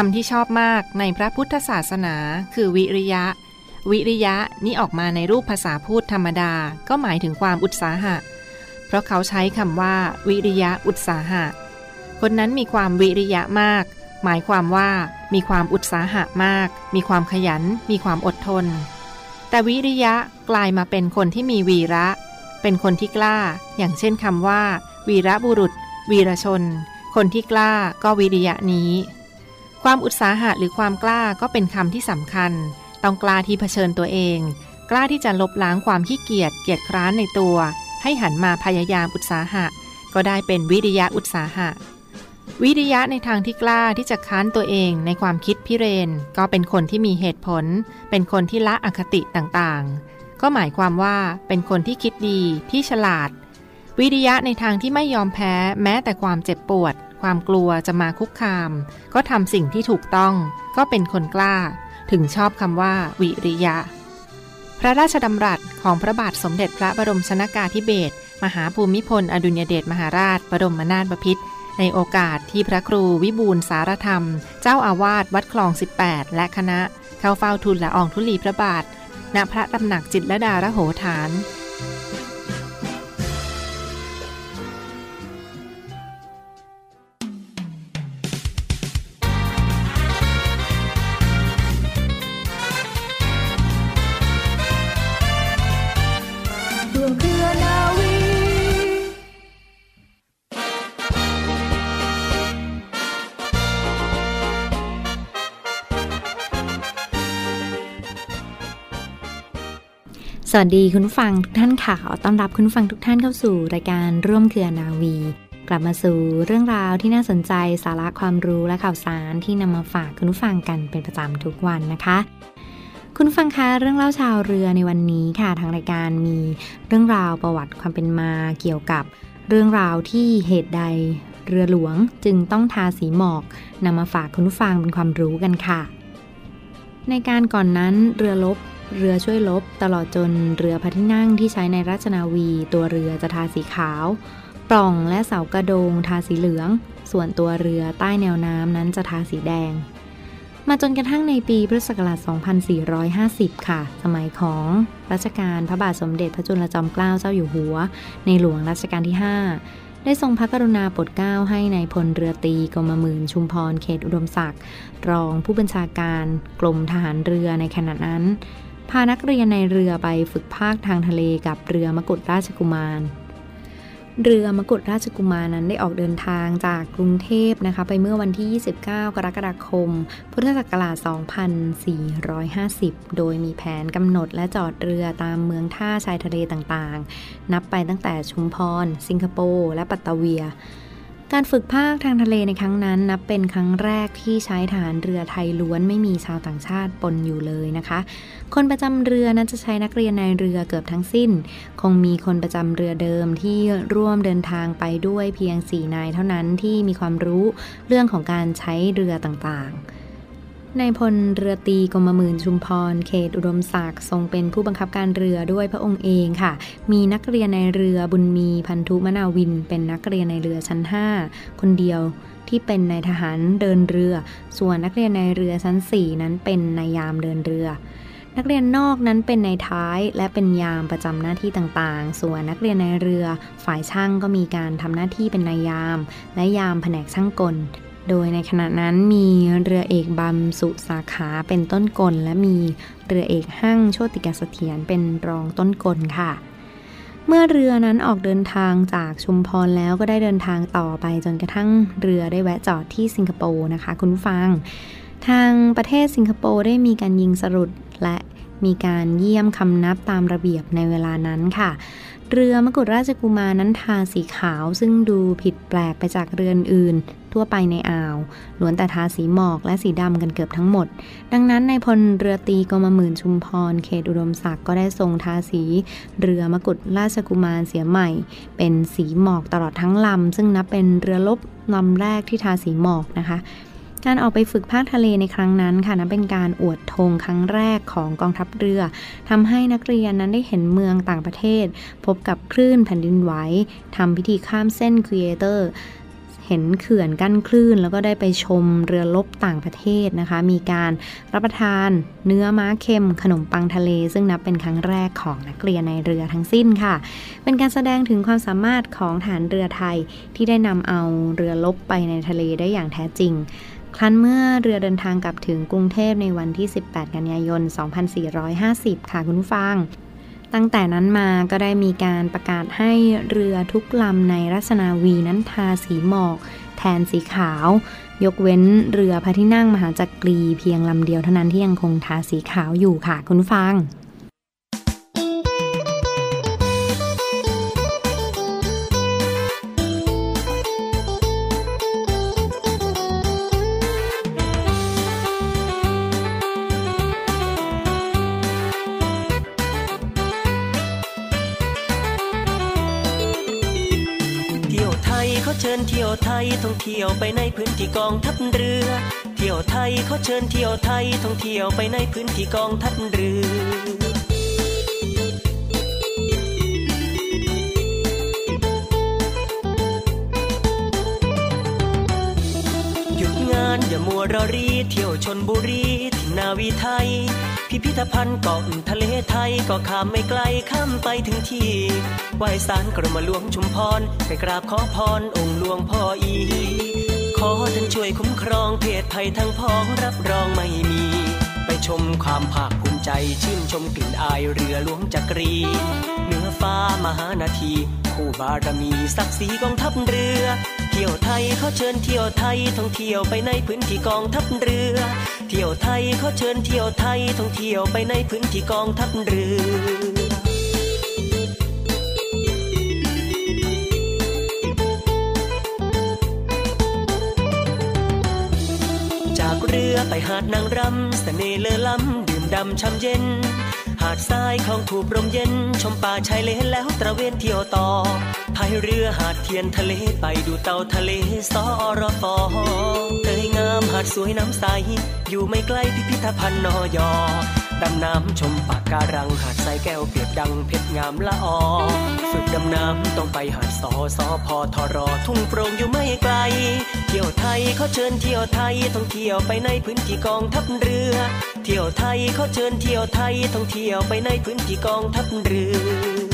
คำที่ชอบมากในพระพุทธศาสนา คือวิริยะ วิริยะนี่ออกมาในรูปภาษาพูดธรรมดา ก็หมายถึงความอุตสาหะ เพราะเขาใช้คำว่า วิริยะอุตสาหะ คนนั้นมีความวิริยะมาก หมายความว่า มีความอุตสาหะมาก มีความขยัน มีความอดทน แต่วิริยะกลายมาเป็นคนที่มีวีระ เป็นคนที่กล้า อย่างเช่นคำว่า วีระบุรุษ วีรชน คนที่กล้าก็วิริยะนี้ ความอุตสาหะหรือความกล้าก็เป็นคำที่สำคัญ ต้องกล้าที่เผชิญตัวเอง กล้าที่จะลบล้างความขี้เกียจเกียจคร้านในตัว ให้หันมาพยายามอุตสาหะ ก็ได้เป็นวิริยะอุตสาหะ วิริยะในทางที่กล้าที่จะค้านตัวเองในความคิดพิเรน ก็เป็นคนที่มีเหตุผล เป็นคนที่ละอคติต่างๆ ก็หมายความว่าเป็นคนที่คิดดีที่ฉลาด วิริยะในทางที่ไม่ยอมแพ้แม้แต่ความเจ็บปวด ความกลัวจะมาคุกคาม ก็ทำสิ่งที่ถูกต้อง ก็เป็นคนกล้า ถึงชอบคำว่า วิริยะ พระราชดำรัสของพระบาทสมเด็จพระบรมชนากาธิเบศรมหาภูมิพล อดุลยเดชมหาราช บรมนาถบพิตรในโอกาสที่พระครูวิบูลสารธรรม เจ้าอาวาสวัดคลอง 18 และคณะ เข้าเฝ้าทูลละอองธุลีพระบาท ณพระตำหนักจิตรลดารโหฐาน วัสดีคุณฟังทุกท่านข่าวต้อนรับคุณฟังทุกท่านเข้าสู่รายการร่วมเครือนาวี กลับมาสู่เรื่องราวที่น่าสนใจสาระความรู้และข่าวสารที่นำมาฝากคุณฟังกันเป็นประจำทุกวันนะคะ คุณฟังคะเรื่องเล่าชาวเรือในวันนี้ค่ะ ทางรายการมีเรื่องราวประวัติความเป็นมาเกี่ยวกับ เรื่องราวที่เหตุใดเรือหลวงจึงต้องทาสีหมอกนำมาฝากคุณผู้ฟังเป็นความรู้กันค่ะ ในการก่อนนั้นเรือลบ เรือช่วยลบตลอดจนเรือพระที่นั่งที่ใช้ในราชนาวี ตัวเรือจะทาสีขาว ปล่องและเสากระโดงทาสีเหลือง ส่วนตัวเรือใต้แนวน้ำนั้นจะทาสีแดง มาจนกระทั่งในปีพุทธศักราช 2450 ค่ะ สมัยของรัชกาลพระบาทสมเด็จพระจุลจอมเกล้าเจ้าอยู่หัว ในหลวงรัชกาลที่ 5ได้ทรงพระกรุณาโปรดเกล้าให้ในายพลเรือตีกรมหมื่นชุมพรเขตอุดมศักดิ์รองผู้บัญชาการกรมทหารเรือในขณะนั้น พานักเรียนในเรือไปฝึกภาคทางทะเลกับเรือมกุฎราชกุมาร เรือมกุฎราชกุมารนั้นได้ออกเดินทางจากกรุงเทพนะคะ ไปเมื่อวันที่ 29 กรกฎาคม พุทธศักราช 2450 โดยมีแผนกำหนดและจอดเรือตามเมืองท่าชายทะเลต่างๆ นับไปตั้งแต่ชุมพร สิงคโปร์ และปัตตาเวีย การฝึกภาคทางทะเลในครั้งนั้น นับเป็นครั้งแรกที่ใช้ฐานเรือไทยล้วนไม่มีชาวต่างชาติปนอยู่เลยนะคะ คนประจำเรือนั้นจะใช้นักเรียนในเรือเกือบทั้งสิ้น คงมีคนประจำเรือเดิมที่ร่วมเดินทางไปด้วยเพียง4นายเท่านั้นที่มีความรู้เรื่องของการใช้เรือต่างๆ นายพลเรือตีกรมหมื่นชุมพร เขตอุดมศักดิ์ทรงเป็นผู้บังคับการเรือด้วยพระองค์เองค่ะ มีนักเรียนในเรือบุญมีพันธุมนาวิน เป็นนักเรียนในเรือชั้น 5 คนเดียวที่เป็นนายทหารเดินเรือ ส่วนนักเรียนในเรือชั้น 4 นั้นเป็นนายยามเดินเรือ นักเรียนนอกนั้นเป็นนายท้ายและเป็นยามประจำหน้าที่ต่างๆ ส่วนนักเรียนในเรือฝ่ายช่างก็มีการทำหน้าที่เป็นนายยาม และยามแผนกช่างกล โดยในขณะนั้นมีเรือเอกบำสุสาขาเป็นต้นกล และมีเรือเอกหั่งโชติกาเสถียรเป็นรองต้นกลค่ะ เมื่อเรือนั้นออกเดินทางจากชุมพรแล้วก็ได้เดินทางต่อไปจนกระทั่งเรือได้แวะจอดที่สิงคโปร์นะคะ คุณฟัง ทางประเทศสิงคโปร์ได้มีการยิงสรุปและมีการเยี่ยมคำนับตามระเบียบในเวลานั้นค่ะ เรือมกุฎราชกุมารนั้นทาสีขาวซึ่งดูผิดแปลกไปจากเรือนอื่น ทั่วไปในอ่าวล้วนแต่ทาสีหมอกและสีดำกันเกือบทั้งหมด ดังนั้นในพลเรือตีกรมหมื่นชุมพร เขตอุดมศักดิ์ก็ได้ทรงทาสี เรือมกุฎราชกุมารเสียใหม่ เป็นสีหมอกตลอดทั้งลำซึ่งนับเป็นเรือลบลำแรกที่ทาสีหมอกนะคะการออกไปฝึกภาคทะเลในครั้งนั้นค่ะนับเป็นการอวดธงครั้งแรกของกองทัพเรือทำให้นักเรียนนั้นได้เห็นเมืองต่างประเทศ พบกับคลื่นแผ่นดินไหวทำพิธีข้ามเส้นครีเอเตอร์ เห็นเขื่อนกั้นคลื่น แล้วก็ได้ไปชมเรือลบต่างประเทศนะคะ มีการรับประทานเนื้อม้าเค็ม ขนมปังทะเล ซึ่งนับเป็นครั้งแรกของนักเรียนในเรือทั้งสิ้นค่ะ เป็นการแสดงถึงความสามารถของฐานเรือไทยที่ได้นำเอาเรือลบไปในทะเลได้อย่างแท้จริงครั้นเมื่อเรือเดินทางกลับถึงกรุงเทพในวันที่ 18 กันยายน 2450 ค่ะคุณผู้ฟัง ตั้งแต่นั้นมาก็ได้มีการประกาศให้เรือทุกลำในรัศนาวีนั้นทาสีหมอก แทนสีขาว ยกเว้นเรือพระที่นั่งมหาจักรีเพียงลำเดียวเท่านั้นที่ยังคงทาสีขาวอยู่ค่ะคุณฟัง เที่ยวไปในพื้นที่กองทัพเรือ เที่ยวไทยเขาเชิญเที่ยวไทยท่องเที่ยวไปในพื้นที่กองทัพเรือหยุดงานอย่ามัวรอรีเที่ยวชนบุรีที่นาวีไทย พิพิธภัณฑ์เกาะทะเลไทยก็ข้ามไม่ไกลข้ามไปถึงที่ไหว้สารกรมหลวงชุมพรไปกราบขอพรองค์หลวงพ่ออี ขอท่านช่วยคุ้มครองเพศภัยทั้งพ้องรับรองไม่มี ไปชมความภาคภูมิใจชื่นชมกลิ่นอายเรือหลวงจักรีเหนือฟ้ามหานาที คู่บารมีศักดิ์ศรีกองทัพเรือ เที่ยวไทยเขาเชิญเที่ยวไทยท่องเที่ยวไปในพื้นที่กองทัพเรือ เที่ยวไทยเขาเชิญเที่ยวไทยท่องเที่ยวไปในพื้นที่กองทัพเรือจากเรือไปหาดนางรำเสน่ห์เลอล้ำดื่มดำช่ำเย็น หาดทรายคลองถูปรมเย็น ชมป่าชายเลนแล้วตระเวนเที่ยวต่อ พายเรือหาดเทียนทะเลไปดูเต่าทะเลสอรฟอเตยงามหาดสวยน้ำใส อยู่ไม่ไกลพิพิธภัณฑ์นอยอดำน้ำชมปากการังหาดทรายแก้วเปรียบดังเพชรงามละออฝึกดำน้ำต้องไปหาดสอสอพอทอรอทุ่งโปร่งอยู่ไม่ไกล เที่ยวไทยเขาเชิญเที่ยวไทยท่องเที่ยวไปในพื้นที่กองทัพเรือ เที่ยวไทยเขาเชิญเที่ยวไทยท่องเที่ยวไปในพื้นที่กองทัพเรือ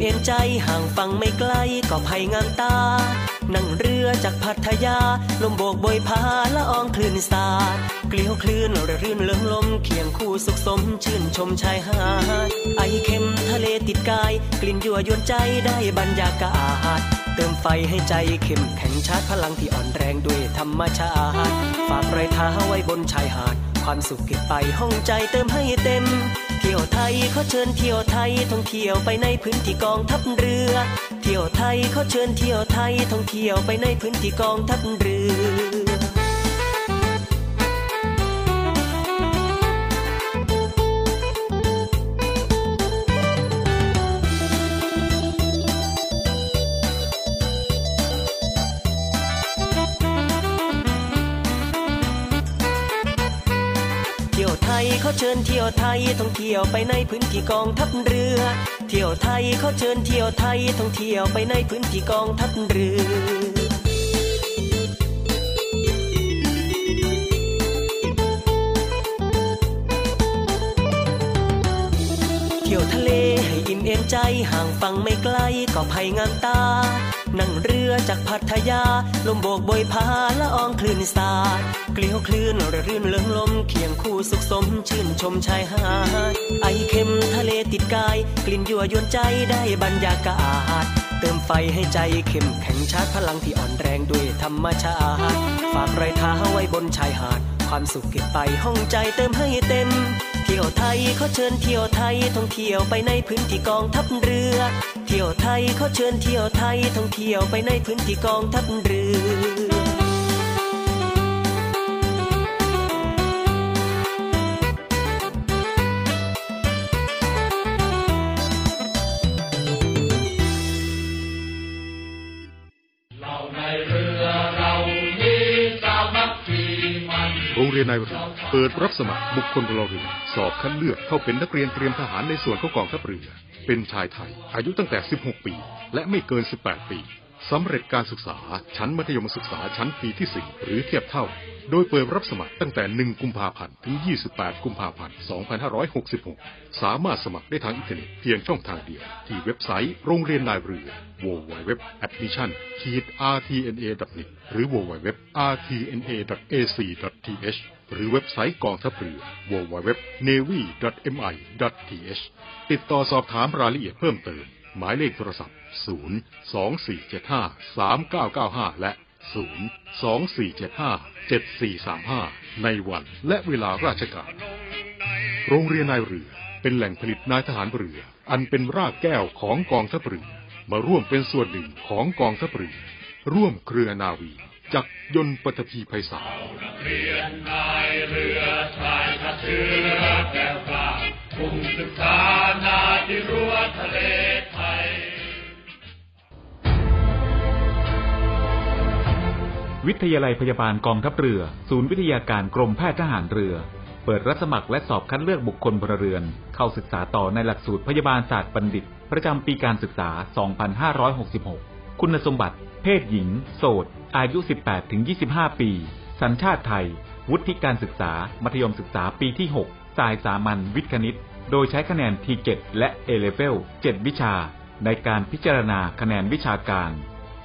เอ็นใจห่างฟังไม่ไกลก็ภัยงามตา นั่งเรือจากพัทยา ลมโบกโบยพาละอองคลื่นสาด เกลียวคลื่นระรื่นเลิงลม เคียงคู่สุขสม ชื่นชมชายหาด ไอเค็มทะเลติดกาย กลิ่นยั่วยวนใจได้บรรยากาศ เติมไฟให้ใจเข้มแข็งชาร์จพลังที่อ่อนแรงด้วยธรรมชาติ ฝากรอยเท้าไว้บนชายหาด ความสุขเก็บไปห้องใจเติมให้เต็ม เที่ยวไทยเขาเชิญเที่ยวไทยท่องเที่ยวไปในพื้นที่กองทัพเรือ เที่ยวไทยเขาเชิญเที่ยวไทยท่องเที่ยวไปในพื้นที่กองทัพเรือ เที่ยวไทยเขาเชิญเที่ยวไทยท่องเที่ยวไปในพื้นที่กองทัพเรือ เที่ยวไทยเขาเชิญเที่ยวไทยท่องเที่ยวไปในพื้นที่กองทัพเรือเที่ยวทะเลให้อิ่มเอมใจห่างฟังไม่ไกลก็ภัยงามตา นั่งเรือจากพัทยา ลมโบกโบยพาละอองคลื่นสาด กลียวคลื่นระรื่นเลิงลมเคียงคู่สุขสมชื่นชมชายหาดไอเค็มทะเลติดกาย กลิ่นยั่วยวนใจได้บรรยากาศ เติมไฟให้ใจเข้มแข็งชาร์จพลังที่อ่อนแรงด้วยธรรมชาติฝากรอยเท้าไว้บนชายหาด ความสุขเก็บไปห้องใจเติมให้เต็ม เที่ยวไทยเขาเชิญเที่ยวไทยท่องเที่ยวไปในพื้นที่กองทัพเรือ เที่ยวไทยเขาเชิญเที่ยวไทยท่องเที่ยวไปในพื้นที่กองทัพเรือ โรงเรียนนายเรือเปิดรับสมัครบุคคลพลเรือนสอบคัดเลือกเข้าเป็นนักเรียนเตรียมทหารในส่วนของกองทัพเรือ เป็นชายไทย อายุตั้งแต่ 16 ปี และไม่เกิน 18 ปีสำเร็จการศึกษาชั้นมัธยมศึกษาชั้นปีที่ 4 หรือเทียบเท่า โดยเปิดรับสมัครตั้งแต่ 1 กุมภาพันธ์ ถึง 28 กุมภาพันธ์ 2566 สามารถสมัครได้ทางอินเทอร์เน็ตเพียงช่องทางเดียว ที่เว็บไซต์โรงเรียนนายเรือ www.admission-rtna.net หรือ www.rtna.ac.th หรือเว็บไซต์กองทัพเรือ www.navy.mi.th ติดต่อสอบถามรายละเอียดเพิ่มเติม หมายเลขโทรศัพท์ 0 2 4 7 5 3 9 9 5 และ 0 2 4 7 5 7 4 3 5 ในวันและเวลาราชการ โรงเรียนนายเรือเป็นแหล่งผลิตนายทหารเรือ อันเป็นรากแก้วของกองทัพเรือ มาร่วมเป็นส่วนหนึ่งของกองทัพเรือ ร่วมเครือนาวีจักยนต์ปฐพีไพศาลเรียนนายเรือชายทะเชือแก้วกล้ามุ่งศึกษานาที่รั้วทะเลไทย วิทยาลัยพยาบาลกองทัพเรือ ศูนย์วิทยาการกรมแพทย์ทหารเรือ เปิดรับสมัครและสอบคัดเลือกบุคคลพลเรือน เข้าศึกษาต่อในหลักสูตรพยาบาลศาสตร์บัณฑิต ประจำปีการศึกษา 2566 คุณสมบัติ เพศหญิง โสด อายุ 18-25 ปี สัญชาติไทย วุฒิการศึกษา มัธยมศึกษาปีที่ 6 สายสามัญวิทย์คณิต โดยใช้คะแนน T7 และ A-Level 7วิชา ในการพิจารณาคะแนนวิชาการ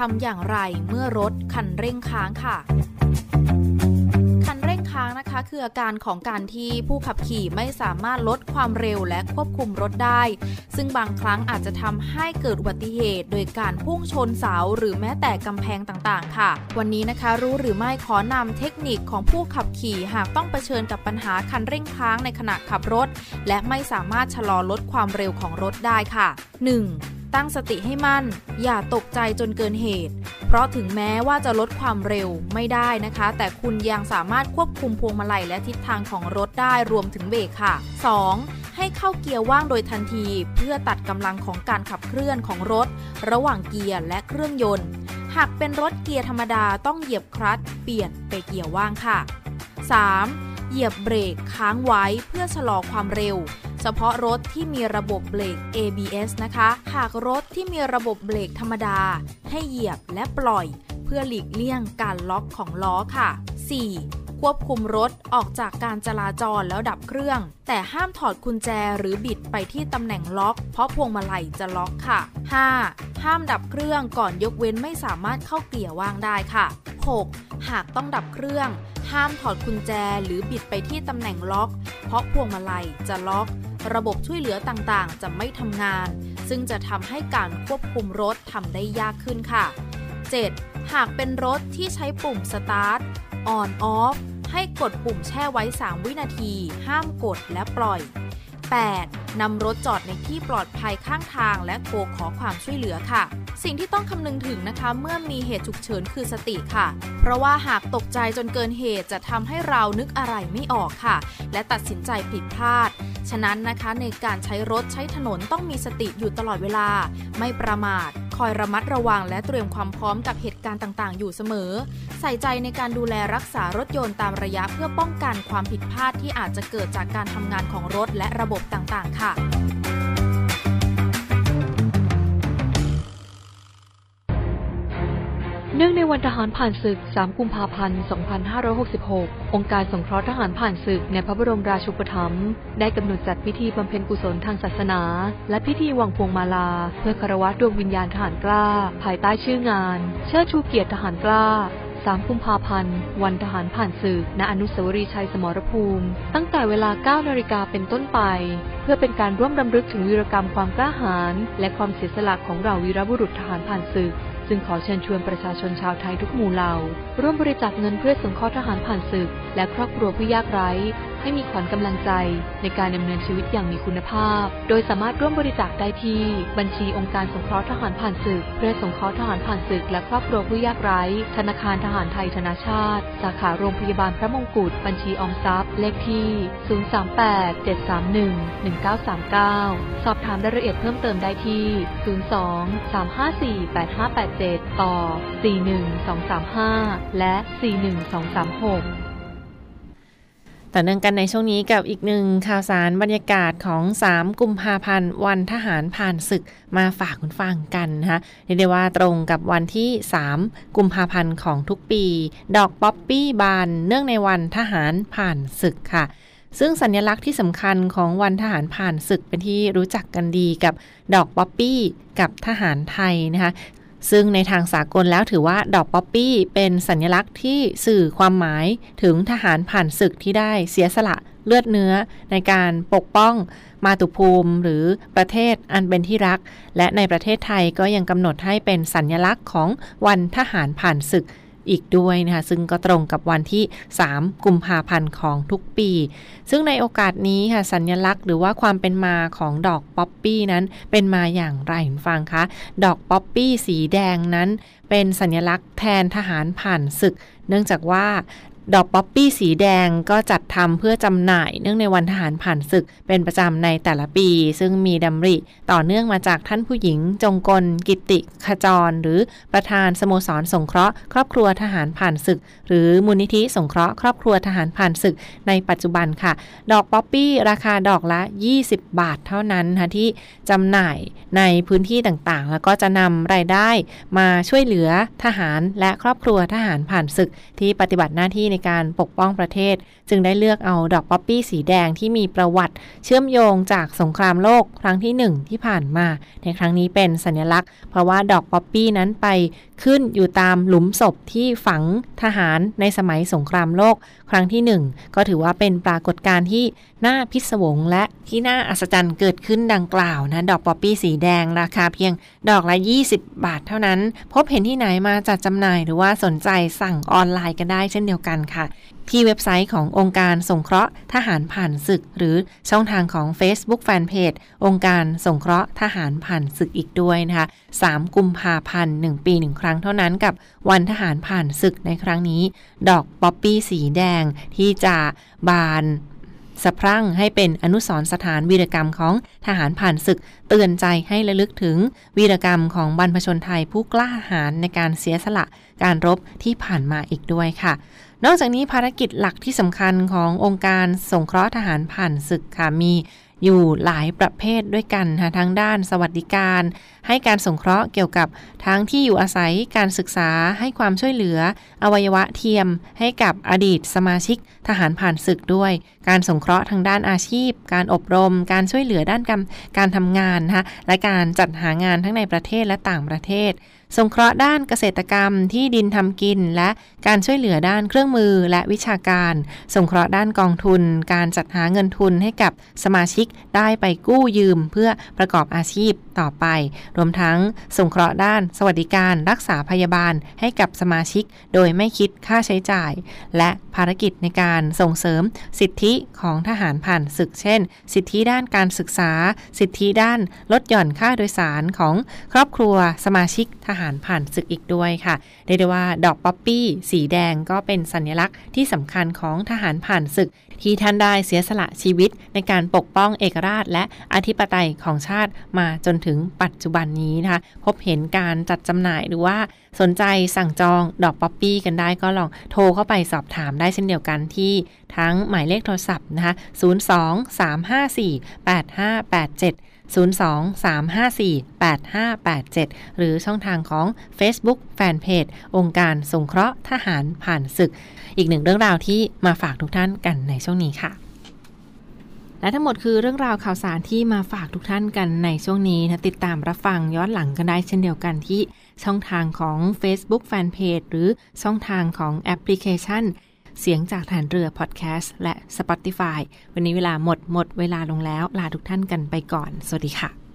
ทำอย่างไรเมื่อรถคันเร่งค้างค่ะคันเร่งค้างนะคะคืออาการของการที่ผู้ขับขี่ไม่สามารถลดความเร็วและควบคุมรถได้ ซึ่งบางครั้งอาจจะทำให้เกิดอุบัติเหตุ โดยการพุ่งชนเสาหรือแม้แต่กำแพงต่างๆ ค่ะ วันนี้นะคะรู้หรือไม่ขอนำเทคนิคของผู้ขับขี่หากต้องเผชิญกับปัญหาคันเร่งค้างในขณะขับรถ และไม่สามารถชะลอลดความเร็วของรถได้ค่ะ 1. ตั้งสติให้มั่น อย่าตกใจจนเกินเหตุ เพราะถึงแม้ว่าจะลดความเร็วไม่ได้นะคะ แต่คุณยังสามารถควบคุมพวงมาลัยและทิศทางของรถได้รวมถึงเบรกค่ะ 2. ให้เข้าเกียร์ว่างโดยทันที เพื่อตัดกำลังของการขับเคลื่อนของรถ ระหว่างเกียร์และเครื่องยนต์ หากเป็นรถเกียร์ธรรมดาต้องเหยียบคลัตช์เปลี่ยนไปเกียร์ว่างค่ะ 3. เหยียบเบรกค้างไว้เพื่อชะลอความเร็ว เฉพาะรถที่มีระบบเบรก ABS นะคะ หากรถที่มีระบบเบรกธรรมดา ให้เหยียบและปล่อย เพื่อหลีกเลี่ยงการล็อกของล้อค่ะ 4. ควบคุมรถออกจากการจราจรแล้วดับเครื่อง แต่ห้ามถอดกุญแจหรือบิดไปที่ตำแหน่งล็อก เพราะพวงมาลัยจะล็อกค่ะ 5. ห้ามดับเครื่องก่อนยกเว้นไม่สามารถเข้าเกียร์ว่างได้ค่ะ 6. หากต้องดับเครื่อง ห้ามถอดกุญแจหรือบิดไปที่ตำแหน่งล็อก เพราะพวงมาลัยจะล็อก ระบบช่วยเหลือต่างๆ จะไม่ทำงาน ซึ่งจะทำให้การควบคุมรถทำได้ยากขึ้นค่ะ 7. หากเป็นรถที่ใช้ปุ่มสตาร์ท on off ให้กดปุ่มแช่ไว้ 3 วินาที ห้ามกดและปล่อย 8. นำรถจอดในที่ปลอดภัยข้างทางและโทรขอความช่วยเหลือค่ะ สิ่งที่ต้องคำนึงถึงนะคะ เมื่อมีเหตุฉุกเฉินคือสติค่ะ เพราะว่าหากตกใจจนเกินเหตุจะทำให้เรานึกอะไรไม่ออกค่ะ และตัดสินใจผิดพลาด ฉะนั้นนะคะในการใช้รถใช้ถนนต้องมีสติอยู่ตลอดเวลา ไม่ประมาท คอยระมัดระวังและเตรียมความพร้อมกับเหตุการณ์ต่างๆ อยู่เสมอ ใส่ใจในการดูแลรักษารถยนต์ตามระยะเพื่อป้องกันความผิดพลาดที่อาจจะเกิดจากการทำงานของรถและระบบต่างๆ ค่ะ เนื่องในวันทหารผ่านศึก 3 กุมภาพันธ์ 2566 องค์การสงเคราะห์ทหารผ่านศึกในพระบรมราชูปถัมภ์ได้กำหนดจัดพิธีบำเพ็ญกุศลทางศาสนา และพิธีวางพวงมาลา เพื่อคารวะดวงวิญญาณทหารกล้า ภายใต้ชื่องาน เชิดชูเกียรติทหารกล้า3 กุมภาพันธ์ วันทหารผ่านศึก ณ อนุสาวรีย์ชัยสมรภูมิ ตั้งแต่เวลา 9 นาฬิกาเป็นต้นไป เพื่อเป็นการร่วมรำลึกถึงวีรกรรมความกล้าหาญและความเสียสละของเหล่าวีรบุรุษทหารผ่านศึก จึงขอเชิญชวนประชาชนชาวไทยทุกหมู่เหล่า ร่วมบริจาคเงินเพื่อสงเคราะห์ทหารผ่านศึก และครอบครัวผู้ยากไร้ ให้มีขวัญกำลังใจในการดำเนินชีวิตอย่างมีคุณภาพ โดยสามารถร่วมบริจาคได้ที่บัญชีองค์การสงเคราะห์ทหารผ่านศึก เพื่อสงเคราะห์ทหารผ่านศึก และครอบครัวผู้ยากไร้ ธนาคารทหารไทยธนาชาติ สาขาโรงพยาบาลพระมงกุฎ บัญชีออมทรัพย์ เลขที่ 038-731-1939 สอบถามรายละเอียดเพิ่มเติมได้ที่ 02-354-8587 ต่อ 41235 และ 41236 ต่อเนื่องกันในช่วงนี้กับอีกหนึ่งข่าวสารบรรยากาศของ 3 กุมภาพันธ์วันทหารผ่านศึกมาฝากคุณฟังกันนะคะเรียกได้ว่าตรงกับวันที่ 3 กุมภาพันธ์ของทุกปี ดอกป๊อปปี้บาน เนื่องในวันทหารผ่านศึกค่ะ ซึ่งสัญลักษณ์ที่สำคัญของวันทหารผ่านศึกเป็นที่รู้จักกันดีกับดอกป๊อปปี้กับทหารไทยนะคะ ซึ่งในทางสากลแล้วถือว่าดอกป๊อปปี้เป็นสัญลักษณ์ที่สื่อความหมายถึงทหารผ่านศึกที่ได้เสียสละเลือดเนื้อในการปกป้องมาตุภูมิหรือประเทศอันเป็นที่รัก และในประเทศไทยก็ยังกำหนดให้เป็นสัญลักษณ์ของวันทหารผ่านศึก อีกด้วยนะคะซึ่งก็ตรงกับวันที่ 3 กุมภาพันธ์ของทุกปี ซึ่งในโอกาสนี้ค่ะสัญลักษณ์หรือว่าความเป็นมาของดอกป๊อปปี้นั้นเป็นมาอย่างไรฟังคะดอกป๊อปปี้สีแดงนั้นเป็นสัญลักษณ์แทนทหารผ่านศึก เนื่องจากว่า ดอกป๊อปปี้สีแดงก็จัดทำเพื่อจำหน่าย เนื่องในวันทหารผ่านศึกเป็นประจำในแต่ละปี ซึ่งมีดำริ ต่อเนื่องมาจากท่านผู้หญิง จงกล กิตติขจร หรือประธานสโมสรสงเคราะห์ ครอบครัวทหารผ่านศึก หรือมูลนิธิสงเคราะห์ครอบครัวทหารผ่านศึก ในปัจจุบันค่ะ ดอกป๊อปปี้ราคาดอกละ 20 บาทเท่านั้นค่ะที่จำหน่ายในพื้นที่ต่างๆ แล้วก็จะนำรายได้มาช่วยเหลือทหารและครอบครัวทหารผ่านศึกที่ปฏิบัติหน้าที่ในการปกป้องประเทศ จึงได้เลือกเอาดอกป๊อปปี้สีแดงที่มีประวัติเชื่อมโยงจากสงครามโลกครั้งที่ 1 ที่ผ่านมา ในครั้งนี้เป็นสัญลักษณ์ เพราะว่าดอกป๊อปปี้นั้นไป ขึ้นอยู่ตามหลุมศพที่ฝังทหารในสมัยสงครามโลกครั้งที่ 1 ก็ถือว่าเป็นปรากฏการณ์ที่น่าพิศวงและที่น่าอัศจรรย์เกิดขึ้นดังกล่าวนะ ดอกป๊อปปี้สีแดงราคาเพียงดอกละ 20 บาทเท่านั้น พบเห็นที่ไหนมาจัดจำหน่ายหรือว่าสนใจสั่งออนไลน์กันได้เช่นเดียวกันค่ะ ที่เว็บไซต์ขององค์การสงเคราะห์ทหารผ่านศึก หรือช่องทางของ Facebook Fanpage องค์การสงเคราะห์ทหารผ่านศึกอีกด้วยนะคะ 3 กุมภาพันธ์ 1 ปีหนึ่งครั้งเท่านั้นกับวันทหารผ่านศึกในครั้งนี้ ดอกป๊อปปี้สีแดงที่จะบานสะพรั่งให้เป็นอนุสรณ์สถานวีรกรรมของทหารผ่านศึก เตือนใจให้ระลึกถึงวีรกรรมของบรรพชนไทยผู้กล้าหาญในการเสียสละการรบที่ผ่านมาอีกด้วยค่ะ นอกจากนี้ภารกิจหลักที่สำคัญขององค์การสงเคราะห์ทหารผ่านศึกค่ะมีอยู่หลายประเภทด้วยกันค่ะทั้งด้านสวัสดิการ ให้การสงเคราะห์เกี่ยวกับทั้งที่อยู่อาศัยการศึกษาให้ความช่วยเหลือ อวัยวะเทียม ให้กับอดีตสมาชิกทหารผ่านศึกด้วย การสงเคราะห์ทางด้านอาชีพ การอบรม การช่วยเหลือด้านการการทำงานนะคะและการจัดหางานทั้งในประเทศและต่างประเทศ สงเคราะห์ด้านเกษตรกรรมที่ดินทำกิน และการช่วยเหลือด้านเครื่องมือและวิชาการ สงเคราะห์ด้านกองทุน การจัดหาเงินทุนให้กับสมาชิกได้ไปกู้ยืม เพื่อประกอบอาชีพ ต่อไป รวมทั้งสงเคราะห์ด้าน สวัสดิการรักษาพยาบาลให้กับสมาชิก โดยไม่คิดค่าใช้จ่าย และภารกิจในการส่งเสริมสิทธิของทหารผ่านศึกเช่น สิทธิด้านการศึกษา สิทธิด้านลดหย่อนค่าโดยสารของครอบครัวสมาชิกทหารผ่านศึกอีกด้วยค่ะเรียกได้ว่าดอกป๊อปปี้ สีแดงก็เป็นสัญลักษณ์ที่สำคัญของทหารผ่านศึก ที่ท่านได้เสียสละชีวิตในการปกป้องเอกราช และอธิปไตยของชาติมาจนถึงปัจจุบันนี้นะคะพบเห็นการจัดจำหน่ายหรือว่าสนใจสั่งจองดอกป๊อปปี้กันได้ก็ลองโทรเข้าไปสอบถามได้เช่นเดียวกันที่ทั้งหมายเลขโทรศัพท์นะคะ 02-354-8587 02-354-8587 หรือช่องทางของ Facebook Fanpage องค์การสงเคราะห์ทหารผ่านศึก อีกหนึ่งเรื่องราวที่มาฝากทุกท่านกันในช่วงนี้ค่ะและทั้งหมดคือเรื่องราวข่าวสารที่มาฝากทุกท่านกันในช่วงนี้นะติดตามรับฟังย้อนหลังกันได้เช่นเดียวกันที่ช่องทางของ Facebook Fanpage หรือช่องทางของแอปพลิเคชัน เสียงจากฐานเรือพอดแคสต์และ Spotify วันนี้เวลาหมดหมดเวลาลงแล้ว ลาทุกท่านกันไปก่อน สวัสดีค่ะ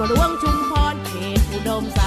มรวงชุมพรเขตอุดมส